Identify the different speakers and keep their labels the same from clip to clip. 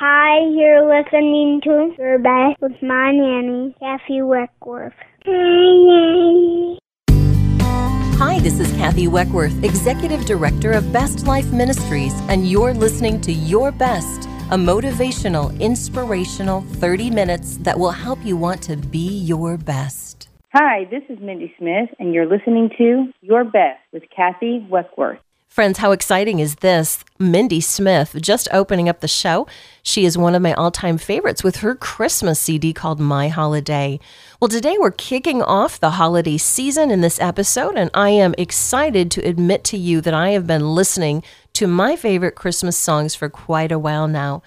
Speaker 1: Hi, you're listening to Your Best with my nanny, Kathy Weckworth. Hi, nanny.
Speaker 2: Hi, this is Kathy Weckworth, Executive Director of Best Life Ministries, and you're listening to Your Best, a motivational, inspirational 30 minutes that will help you want to be your best.
Speaker 3: Hi, this is Mindy Smith, and you're listening to Your Best with Kathy Weckworth.
Speaker 2: Friends, how exciting is this? Mindy Smith just opening up the show. She is one of my all time favorites with her Christmas CD called My Holiday. Well, today we're kicking off the holiday season in this episode, and I am excited to admit to you that I have been listening to my favorite Christmas songs for quite a while now.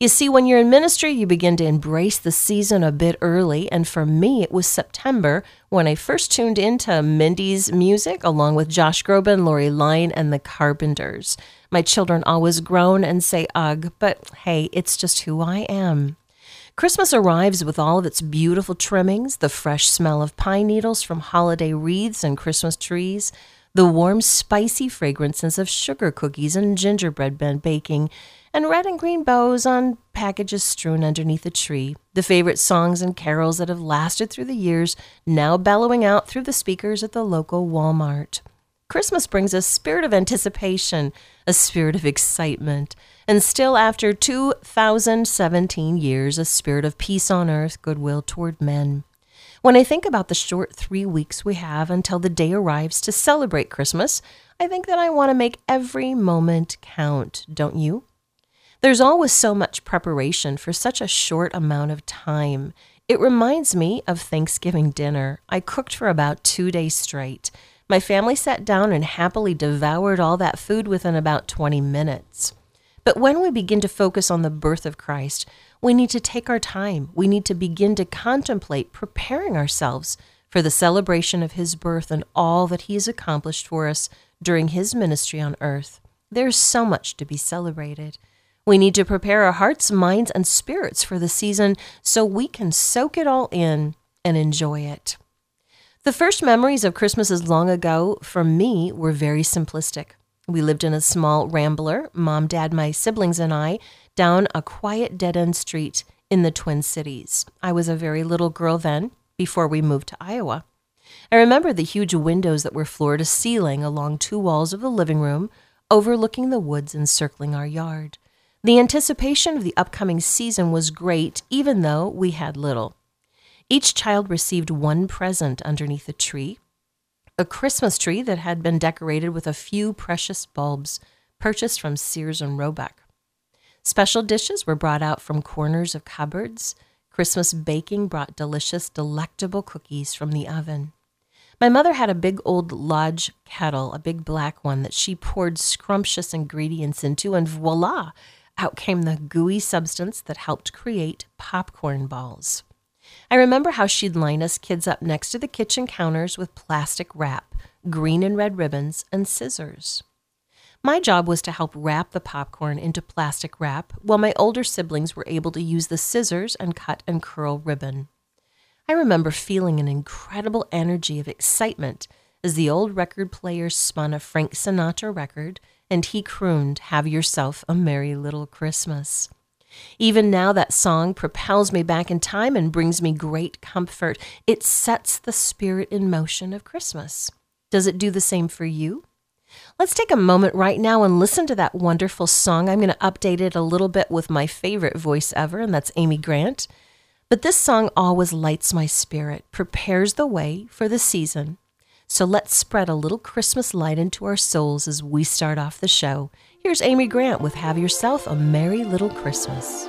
Speaker 2: You see, when you're in ministry, you begin to embrace the season a bit early. And for me, it was September when I first tuned into Mindy's music along with Josh Groban, Lori Line, and the Carpenters. My children always groan and say ugh, but hey, it's just who I am. Christmas arrives with all of its beautiful trimmings, the fresh smell of pine needles from holiday wreaths and Christmas trees, the warm, spicy fragrances of sugar cookies and gingerbread men baking, and red and green bows on packages strewn underneath a tree. The favorite songs and carols that have lasted through the years now bellowing out through the speakers at the local Walmart. Christmas brings a spirit of anticipation, a spirit of excitement, and still after 2017 years, a spirit of peace on earth, goodwill toward men. When I think about the short three weeks we have until the day arrives to celebrate Christmas, I think that I want to make every moment count, don't you? There's always so much preparation for such a short amount of time. It reminds me of Thanksgiving dinner. I cooked for about two days straight. My family sat down and happily devoured all that food within about 20 minutes. But when we begin to focus on the birth of Christ, we need to take our time. We need to begin to contemplate preparing ourselves for the celebration of his birth and all that he has accomplished for us during his ministry on earth. There's so much to be celebrated. We need to prepare our hearts, minds, and spirits for the season so we can soak it all in and enjoy it. The first memories of Christmases long ago for me were very simplistic. We lived in a small rambler, mom, dad, my siblings, and I, down a quiet dead end street in the Twin Cities. I was a very little girl then, before we moved to Iowa. I remember the huge windows that were floor to ceiling along two walls of the living room, overlooking the woods encircling our yard. The anticipation of the upcoming season was great, even though we had little. Each child received one present underneath a tree a Christmas tree that had been decorated with a few precious bulbs purchased from Sears and Roebuck. Special dishes were brought out from corners of cupboards. Christmas baking brought delicious, delectable cookies from the oven. My mother had a big old lodge kettle, a big black one that she poured scrumptious ingredients into, and voila, out came the gooey substance that helped create popcorn balls. I remember how she'd line us kids up next to the kitchen counters with plastic wrap, green and red ribbons, and scissors. My job was to help wrap the popcorn into plastic wrap, while my older siblings were able to use the scissors and cut and curl ribbon. I remember feeling an incredible energy of excitement as the old record player spun a Frank Sinatra record and he crooned, Have yourself a merry little Christmas. Even now, that song propels me back in time and brings me great comfort. It sets the spirit in motion of Christmas. Does it do the same for you? Let's take a moment right now and listen to that wonderful song. I'm going to update it a little bit with my favorite voice ever, and that's Amy Grant. But this song always lights my spirit, prepares the way for the season, so let's spread a little Christmas light into our souls as we start off the show. Here's Amy Grant with Have Yourself a Merry Little Christmas.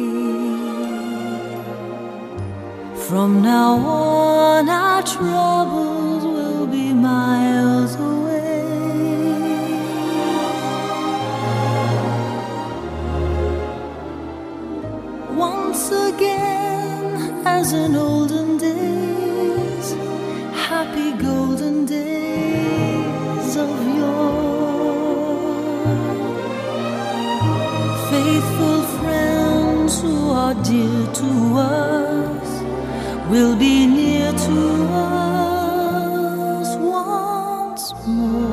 Speaker 4: From now on, our troubles will be miles away. Once again, as in olden days, happy golden days of yore. Faithful friends who are dear to us will be near to us once more.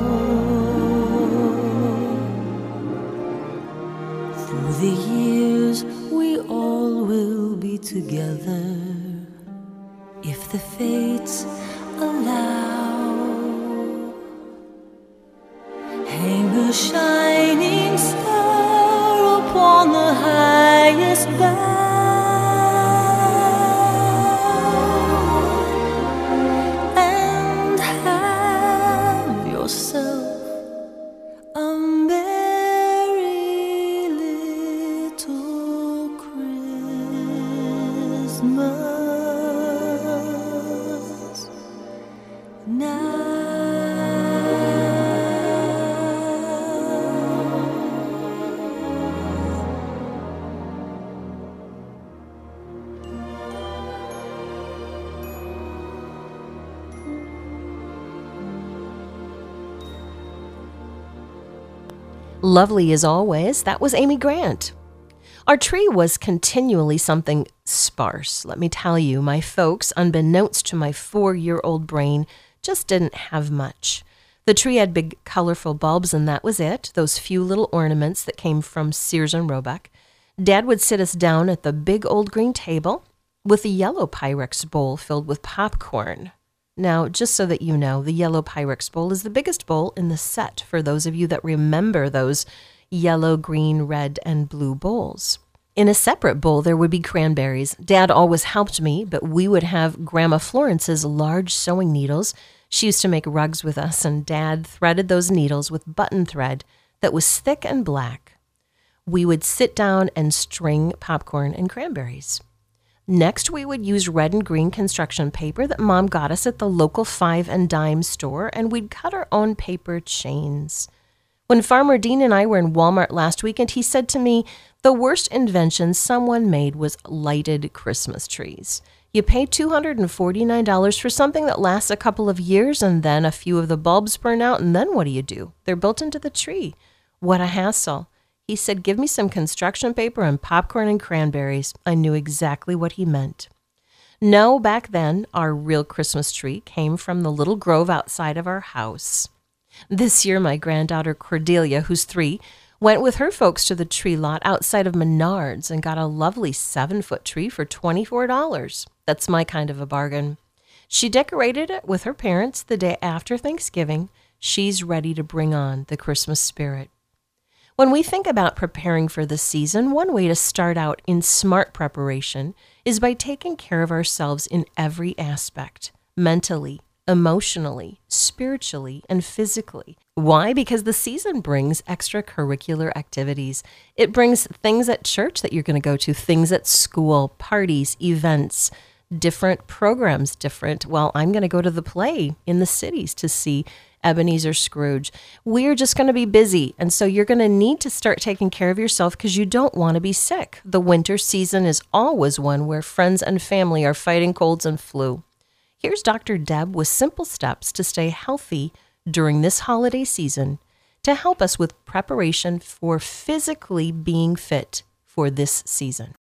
Speaker 4: Through the years, we all will be together if the fates allow.
Speaker 2: Lovely as always, that was Amy Grant. Our tree was continually something sparse. Let me tell you, my folks, unbeknownst to my four year old brain, just didn't have much. The tree had big, colorful bulbs, and that was it, those few little ornaments that came from Sears and Roebuck. Dad would sit us down at the big old green table with a yellow Pyrex bowl filled with popcorn. Now, just so that you know, the yellow Pyrex bowl is the biggest bowl in the set for those of you that remember those yellow, green, red, and blue bowls. In a separate bowl, there would be cranberries. Dad always helped me, but we would have Grandma Florence's large sewing needles. She used to make rugs with us, and Dad threaded those needles with button thread that was thick and black. We would sit down and string popcorn and cranberries. Next, we would use red and green construction paper that mom got us at the local five and dime store, and we'd cut our own paper chains. When Farmer Dean and I were in Walmart last weekend, he said to me, The worst invention someone made was lighted Christmas trees. You pay $249 for something that lasts a couple of years, and then a few of the bulbs burn out, and then what do you do? They're built into the tree. What a hassle. He said, Give me some construction paper and popcorn and cranberries. I knew exactly what he meant. No, back then, our real Christmas tree came from the little grove outside of our house. This year, my granddaughter Cordelia, who's three, went with her folks to the tree lot outside of Menards and got a lovely seven foot tree for $24. That's my kind of a bargain. She decorated it with her parents the day after Thanksgiving. She's ready to bring on the Christmas spirit. When we think about preparing for the season, one way to start out in smart preparation is by taking care of ourselves in every aspect mentally, emotionally, spiritually, and physically. Why? Because the season brings extracurricular activities. It brings things at church that you're going to go to, things at school, parties, events, different programs, different. Well, I'm going to go to the play in the cities to see Ebenezer Scrooge. We're just going to be busy. And so you're going to need to start taking care of yourself because you don't want to be sick. The winter season is always one where friends and family are fighting colds and flu. Here's Dr. Deb with simple steps to stay healthy during this holiday season to help us with preparation for physically being fit for this season.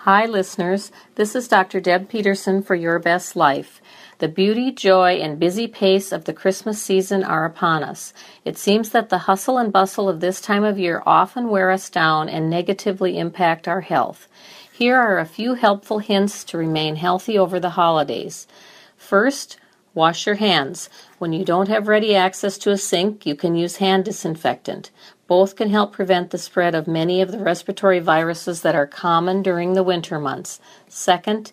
Speaker 5: Hi, listeners. This is Dr. Deb Peterson for Your Best Life. The beauty, joy, and busy pace of the Christmas season are upon us. It seems that the hustle and bustle of this time of year often wear us down and negatively impact our health. Here are a few helpful hints to remain healthy over the holidays. First, wash your hands. When you don't have ready access to a sink, you can use hand disinfectant. Both can help prevent the spread of many of the respiratory viruses that are common during the winter months. Second,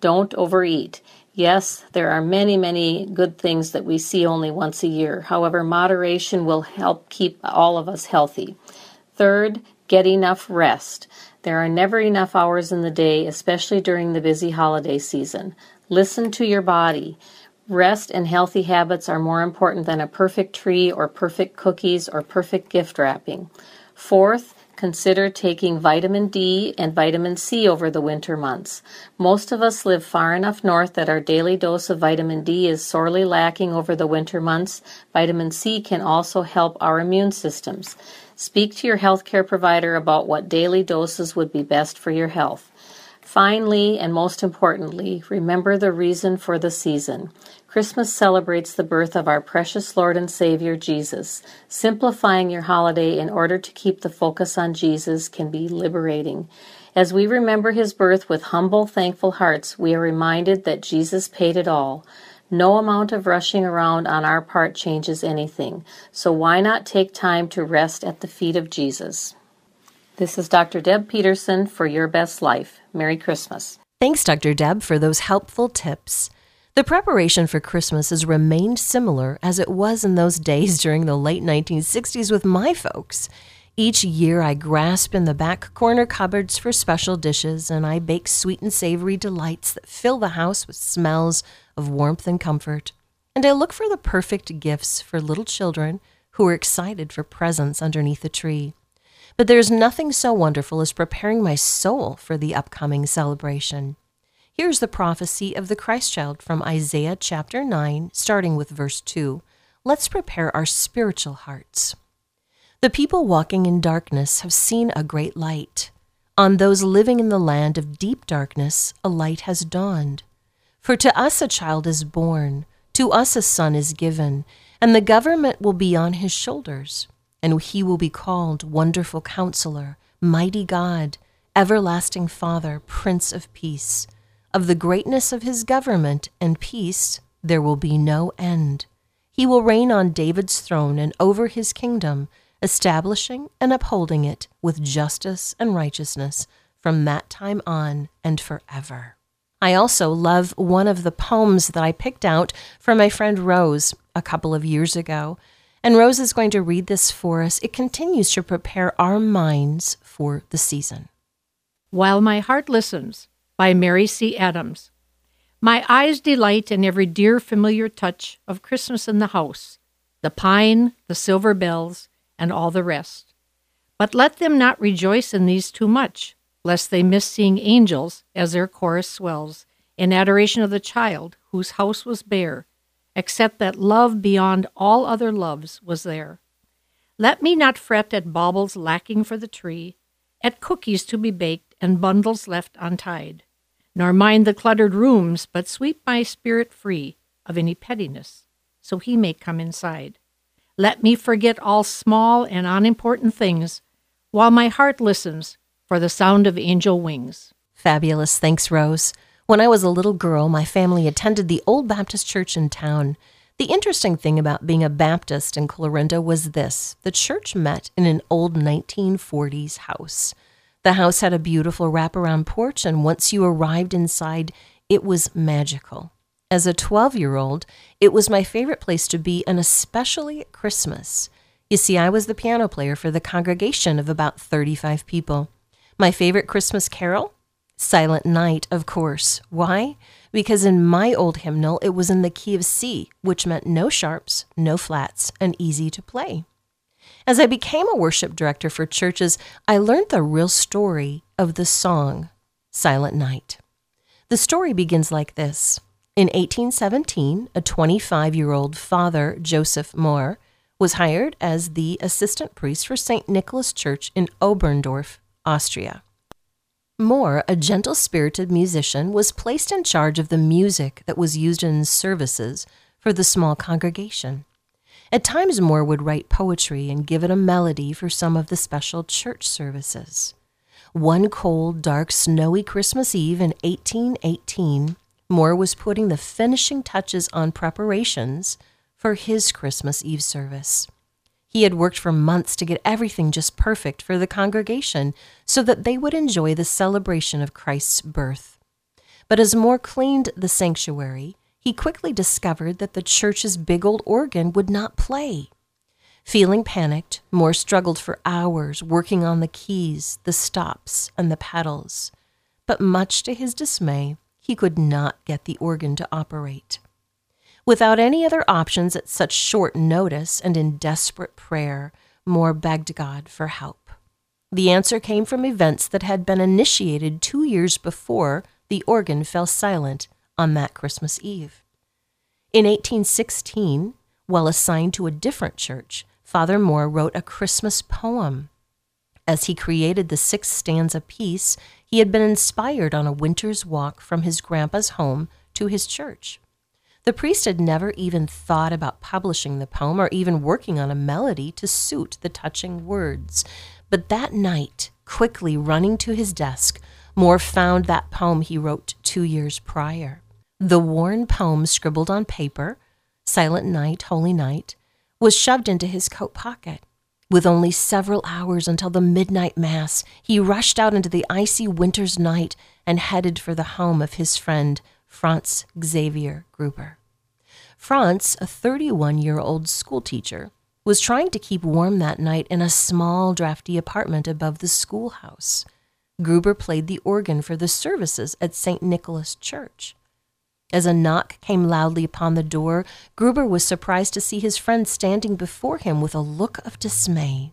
Speaker 5: don't overeat. Yes, there are many, many good things that we see only once a year. However, moderation will help keep all of us healthy. Third, Get enough rest. There are never enough hours in the day, especially during the busy holiday season. Listen to your body. Rest and healthy habits are more important than a perfect tree or perfect cookies or perfect gift wrapping. Fourth, consider taking vitamin D and vitamin C over the winter months. Most of us live far enough north that our daily dose of vitamin D is sorely lacking over the winter months. Vitamin C can also help our immune systems. Speak to your healthcare provider about what daily doses would be best for your health. Finally, and most importantly, remember the reason for the season. Christmas celebrates the birth of our precious Lord and Savior Jesus. Simplifying your holiday in order to keep the focus on Jesus can be liberating. As we remember his birth with humble, thankful hearts, we are reminded that Jesus paid it all. No amount of rushing around on our part changes anything, so why not take time to rest at the feet of Jesus? This is Dr. Deb Peterson for Your Best Life. Merry Christmas.
Speaker 2: Thanks, Dr. Deb, for those helpful tips. The preparation for Christmas has remained similar as it was in those days during the late 1960s with my folks. Each year, I grasp in the back corner cupboards for special dishes and I bake sweet and savory delights that fill the house with smells of warmth and comfort. And I look for the perfect gifts for little children who are excited for presents underneath the tree. But there's nothing so wonderful as preparing my soul for the upcoming celebration. Here's the prophecy of the Christ child from Isaiah chapter 9, starting with verse 2. Let's prepare our spiritual hearts. The people walking in darkness have seen a great light. On those living in the land of deep darkness, a light has dawned. For to us a child is born, to us a son is given, and the government will be on his shoulders. And he will be called Wonderful Counselor, Mighty God, Everlasting Father, Prince of Peace. Of the greatness of his government and peace there will be no end. He will reign on David's throne and over his kingdom, establishing and upholding it with justice and righteousness from that time on and forever. I also love one of the poems that I picked out from my friend Rose a couple of years ago. And Rose is going to read this for us. It continues to prepare our minds for the season.
Speaker 6: While My Heart Listens by Mary C. Adams. My eyes delight in every dear familiar touch of Christmas in the house, the pine, the silver bells, and all the rest. But let them not rejoice in these too much, lest they miss seeing angels as their chorus swells, in adoration of the child whose house was bare, except that love beyond all other loves was there. Let me not fret at baubles lacking for the tree, at cookies to be baked and bundles left untied, nor mind the cluttered rooms, but sweep my spirit free of any pettiness, so he may come inside. Let me forget all small and unimportant things, while my heart listens for the sound of angel wings.
Speaker 2: Fabulous. Thanks, Rose. When I was a little girl, my family attended the old Baptist church in town. The interesting thing about being a Baptist in Clarinda was this the church met in an old 1940s house. The house had a beautiful wraparound porch, and once you arrived inside, it was magical. As a 12 year old, it was my favorite place to be, and especially at Christmas. You see, I was the piano player for the congregation of about 35 people. My favorite Christmas carol? Silent Night, of course. Why? because in my old hymnal it was in the key of C, which meant no sharps, no flats, and easy to play. As I became a worship director for churches, I learned the real story of the song Silent Night. The story begins like this. In 1817, a 25 year old father, Joseph Mohr, was hired as the assistant priest for St. Nicholas Church in Oberndorf, Austria. Mohr, a gentle spirited musician, was placed in charge of the music that was used in services for the small congregation. At times, Mohr would write poetry and give it a melody for some of the special church services. One cold, dark, snowy Christmas Eve in 1818, Mohr was putting the finishing touches on preparations for his Christmas Eve service. He had worked for months to get everything just perfect for the congregation so that they would enjoy the celebration of Christ's birth. But as Mohr cleaned the sanctuary, he quickly discovered that the church's big old organ would not play. Feeling panicked, Mohr struggled for hours working on the keys, the stops, and the pedals. But much to his dismay, he could not get the organ to operate. Without any other options at such short notice and in desperate prayer, Mohr begged God for help. The answer came from events that had been initiated two years before the organ fell silent on that Christmas Eve. In 1816, while assigned to a different church, Father Mohr wrote a Christmas poem. As he created the six stanza piece, he had been inspired on a winter's walk from his grandpa's home to his church. The priest had never even thought about publishing the poem or even working on a melody to suit the touching words. But that night, quickly running to his desk, Mohr found that poem he wrote two years prior. The worn poem scribbled on paper, Silent Night, Holy Night, was shoved into his coat pocket. With only several hours until the midnight mass, he rushed out into the icy winter's night and headed for the home of his friend, Franz Xavier Gruber. Franz, a 31 year old schoolteacher, was trying to keep warm that night in a small, drafty apartment above the schoolhouse. Gruber played the organ for the services at St. Nicholas Church. As a knock came loudly upon the door, Gruber was surprised to see his friend standing before him with a look of dismay.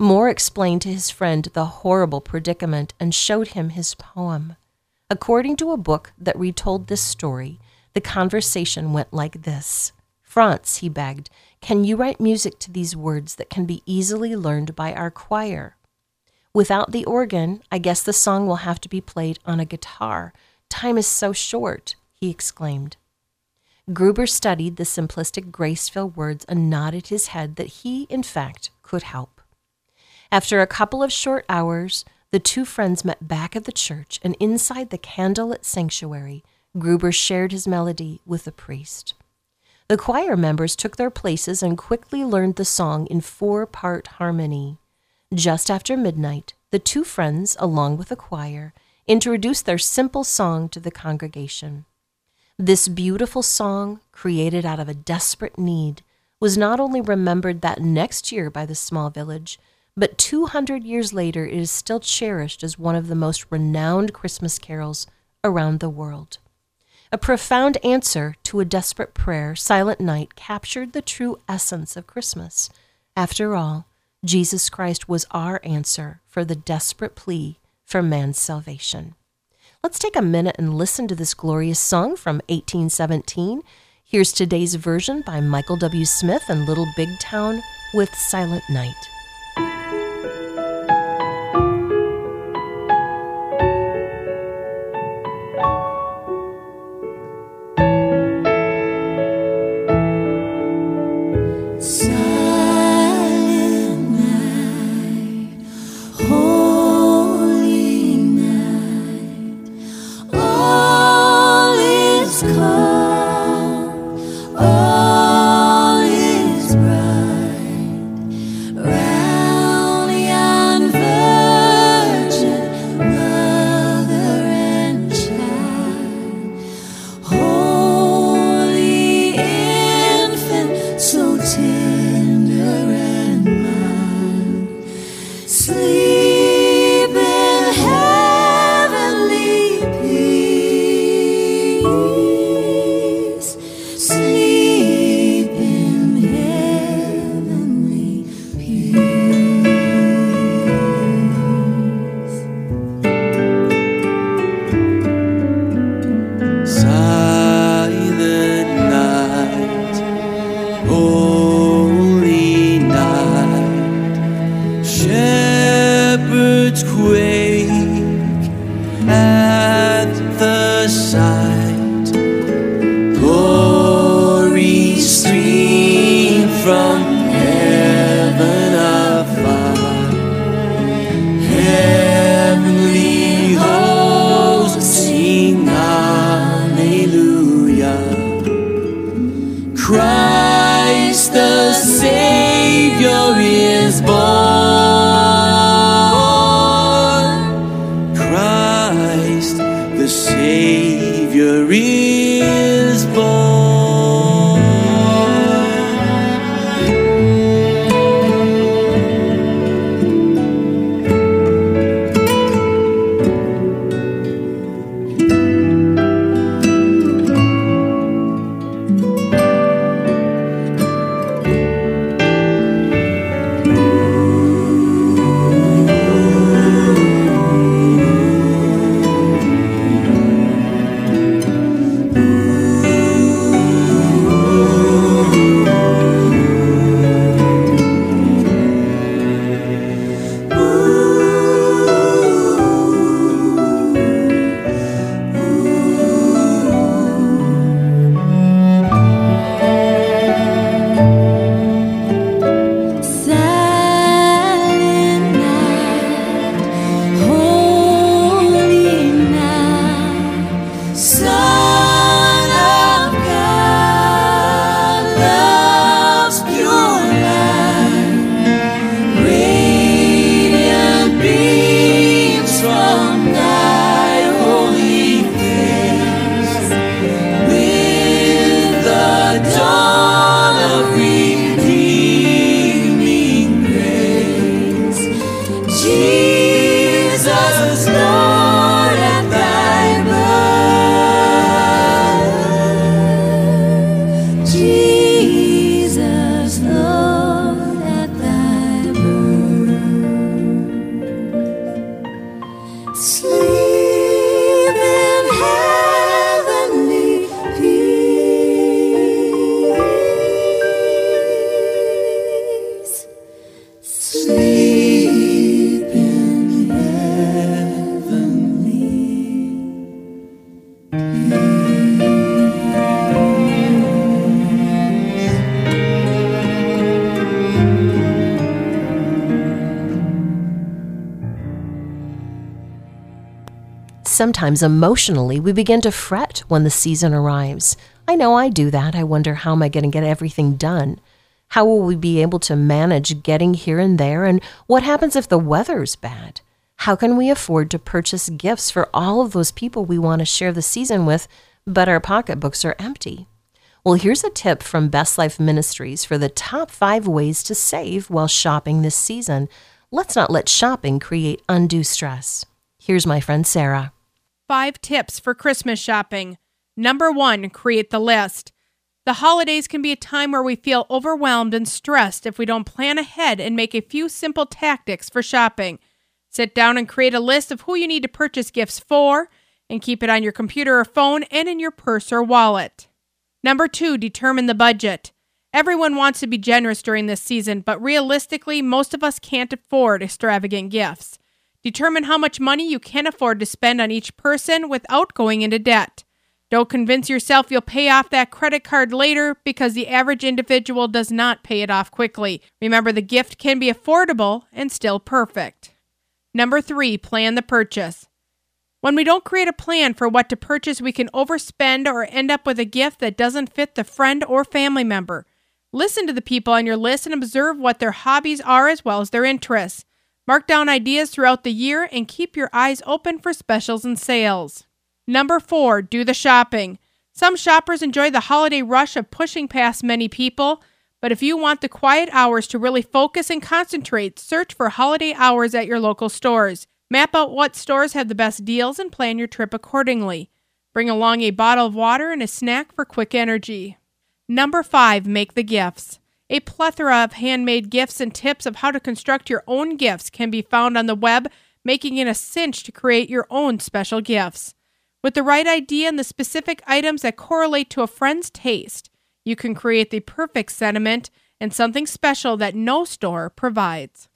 Speaker 2: Mohr explained to his friend the horrible predicament and showed him his poem. According to a book that retold this story, the conversation went like this Franz, he begged, can you write music to these words that can be easily learned by our choir? Without the organ, I guess the song will have to be played on a guitar. Time is so short he exclaimed. Gruber studied the simplistic, graceful words and nodded his head that he, in fact, could help. After a couple of short hours, the two friends met back at the church, and inside the candlelit sanctuary, Gruber shared his melody with the priest. The choir members took their places and quickly learned the song in four part harmony. Just after midnight, the two friends, along with the choir, introduced their simple song to the congregation. This beautiful song, created out of a desperate need, was not only remembered that next year by the small village, but 200 years later it is still cherished as one of the most renowned Christmas carols around the world. A profound answer to a desperate prayer, Silent Night captured the true essence of Christmas. After all, Jesus Christ was our answer for the desperate plea for man's salvation. Let's take a minute and listen to this glorious song from 1817. Here's today's version by Michael W. Smith and Little Big Town with Silent Night. Sometimes emotionally, we begin to fret when the season arrives. I know I do that. I wonder how am I going to get everything done? How will we be able to manage getting here and there? And what happens if the weather's bad? How can we afford to purchase gifts for all of those people we want to share the season with, but our pocketbooks are empty? Well, here's a tip from Best Life Ministries for the top five ways to save while shopping this season. Let's not let shopping create undue stress. Here's my friend Sarah
Speaker 7: five tips for Christmas shopping. Number one, create the list. The holidays can be a time where we feel overwhelmed and stressed if we don't plan ahead and make a few simple tactics for shopping. Sit down and create a list of who you need to purchase gifts for and keep it on your computer or phone and in your purse or wallet. Number two, determine the budget. Everyone wants to be generous during this season, but realistically, most of us can't afford extravagant gifts. Determine how much money you can afford to spend on each person without going into debt. Don't convince yourself you'll pay off that credit card later because the average individual does not pay it off quickly. Remember, the gift can be affordable and still perfect. Number three, plan the purchase. When we don't create a plan for what to purchase, we can overspend or end up with a gift that doesn't fit the friend or family member. Listen to the people on your list and observe what their hobbies are as well as their interests. Mark down ideas throughout the year and keep your eyes open for specials and sales. Number four, do the shopping. Some shoppers enjoy the holiday rush of pushing past many people, but if you want the quiet hours to really focus and concentrate, search for holiday hours at your local stores. Map out what stores have the best deals and plan your trip accordingly. Bring along a bottle of water and a snack for quick energy. Number five, make the gifts. A plethora of handmade gifts and tips of how to construct your own gifts can be found on the web, making it a cinch to create your own special gifts. With the right idea and the specific items that correlate to a friend's taste, you can create the perfect sentiment and something special that no store provides.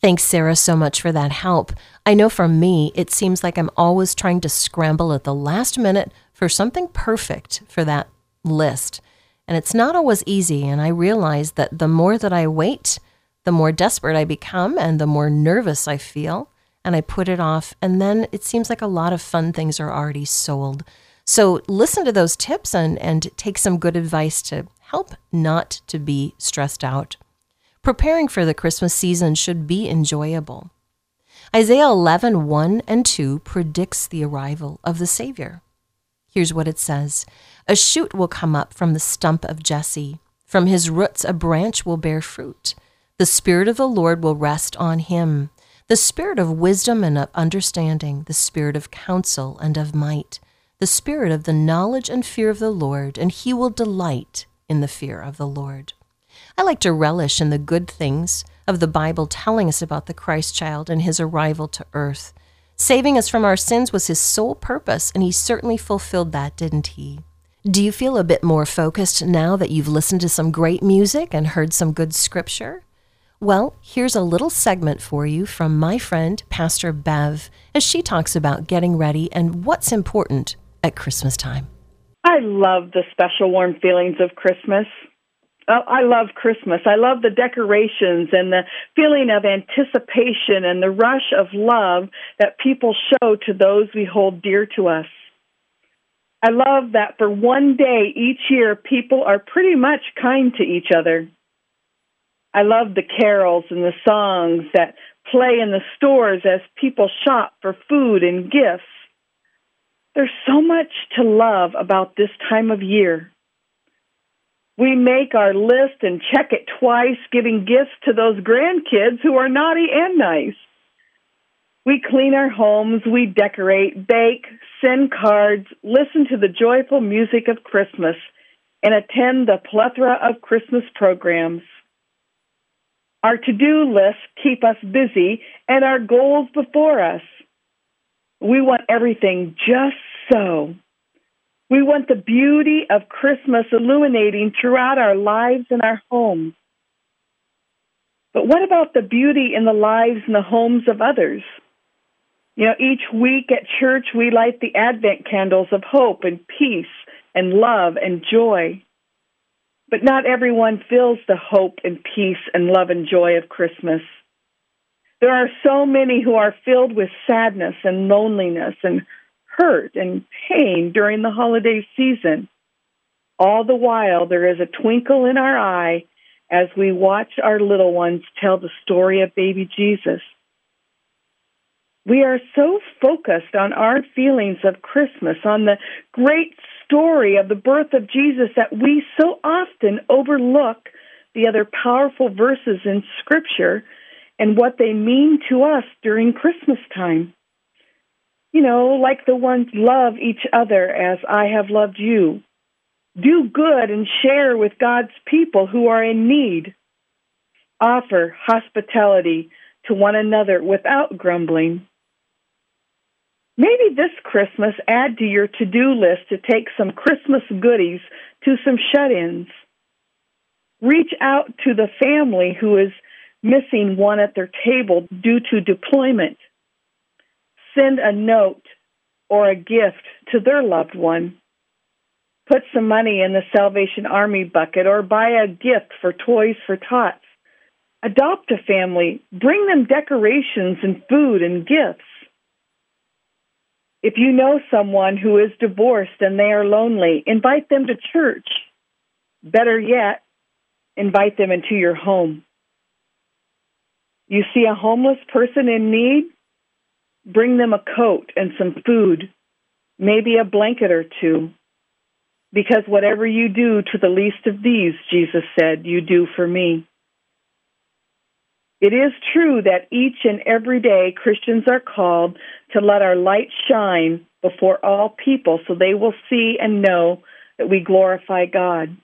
Speaker 2: Thanks, Sarah, so much for that help. I know for me, it seems like I'm always trying to scramble at the last minute for something perfect for that list. And it's not always easy. And I realize that the more that I wait, the more desperate I become and the more nervous I feel. And I put it off. And then it seems like a lot of fun things are already sold. So listen to those tips and, and take some good advice to help not to be stressed out. Preparing for the Christmas season should be enjoyable. Isaiah 11, 1 and 2 predicts the arrival of the Savior. Here's what it says a shoot will come up from the stump of Jesse. From his roots, a branch will bear fruit. The Spirit of the Lord will rest on him the Spirit of wisdom and of understanding, the Spirit of counsel and of might, the Spirit of the knowledge and fear of the Lord, and he will delight in the fear of the Lord. I like to relish in the good things of the Bible telling us about the Christ child and his arrival to earth. Saving us from our sins was his sole purpose, and he certainly fulfilled that, didn't he? Do you feel a bit more focused now that you've listened to some great music and heard some good scripture? Well, here's a little segment for you from my friend, Pastor Bev, as she talks about getting ready and what's important at Christmas time.
Speaker 8: I love the special warm feelings of Christmas. Oh, I love Christmas. I love the decorations and the feeling of anticipation and the rush of love that people show to those we hold dear to us. I love that for one day each year, people are pretty much kind to each other. I love the carols and the songs that play in the stores as people shop for food and gifts. There's so much to love about this time of year. We make our list and check it twice, giving gifts to those grandkids who are naughty and nice. We clean our homes, we decorate, bake, send cards, listen to the joyful music of Christmas, and attend the plethora of Christmas programs. Our to do lists keep us busy and our goals before us. We want everything just so. We want the beauty of Christmas illuminating throughout our lives and our homes. But what about the beauty in the lives and the homes of others? You know, each week at church we light the Advent candles of hope and peace and love and joy. But not everyone feels the hope and peace and love and joy of Christmas. There are so many who are filled with sadness and loneliness and hurt and pain during the holiday season. All the while, there is a twinkle in our eye as we watch our little ones tell the story of baby Jesus. We are so focused on our feelings of Christmas, on the great story of the birth of Jesus, that we so often overlook the other powerful verses in Scripture and what they mean to us during Christmas time. You know, like the ones love each other as I have loved you. Do good and share with God's people who are in need. Offer hospitality to one another without grumbling. Maybe this Christmas add to your to do list to take some Christmas goodies to some shut ins. Reach out to the family who is missing one at their table due to deployment. Send a note or a gift to their loved one. Put some money in the Salvation Army bucket or buy a gift for Toys for Tots. Adopt a family. Bring them decorations and food and gifts. If you know someone who is divorced and they are lonely, invite them to church. Better yet, invite them into your home. You see a homeless person in need? Bring them a coat and some food, maybe a blanket or two. Because whatever you do to the least of these, Jesus said, you do for me. It is true that each and every day Christians are called to let our light shine before all people so they will see and know that we glorify God.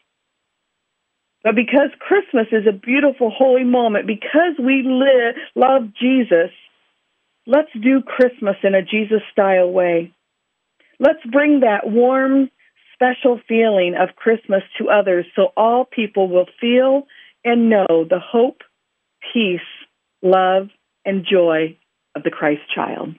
Speaker 8: But because Christmas is a beautiful, holy moment, because we live, love Jesus, let's do Christmas in a Jesus style way. Let's bring that warm, special feeling of Christmas to others so all people will feel and know the hope, peace, love, and joy of the Christ child.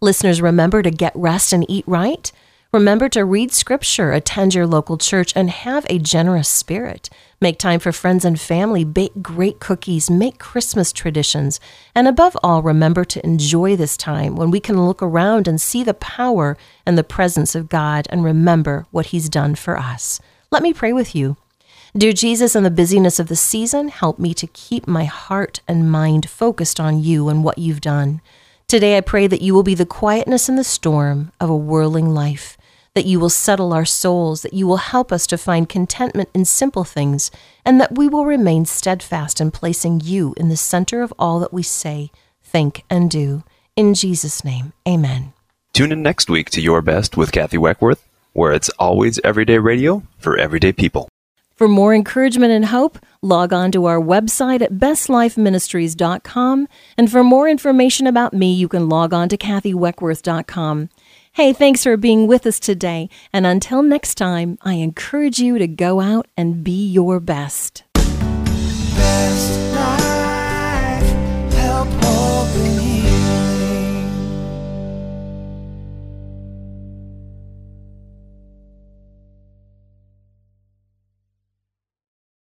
Speaker 2: Listeners, remember to get rest and eat right. Remember to read scripture, attend your local church, and have a generous spirit. Make time for friends and family, bake great cookies, make Christmas traditions, and above all, remember to enjoy this time when we can look around and see the power and the presence of God and remember what He's done for us. Let me pray with you. Dear Jesus, in the busyness of the season, help me to keep my heart and mind focused on you and what you've done. Today, I pray that you will be the quietness in the storm of a whirling life that you will settle our souls, that you will help us to find contentment in simple things, and that we will remain steadfast in placing you in the center of all that we say, think, and do. In Jesus' name, amen.
Speaker 9: Tune in next week to Your Best with Kathy Weckworth, where it's always everyday radio for everyday people.
Speaker 2: For more encouragement and hope, log on to our website at bestlifeministries.com. And for more information about me, you can log on to kathyweckworth.com. Hey, thanks for being with us today. And until next time, I encourage you to go out and be your best. best life,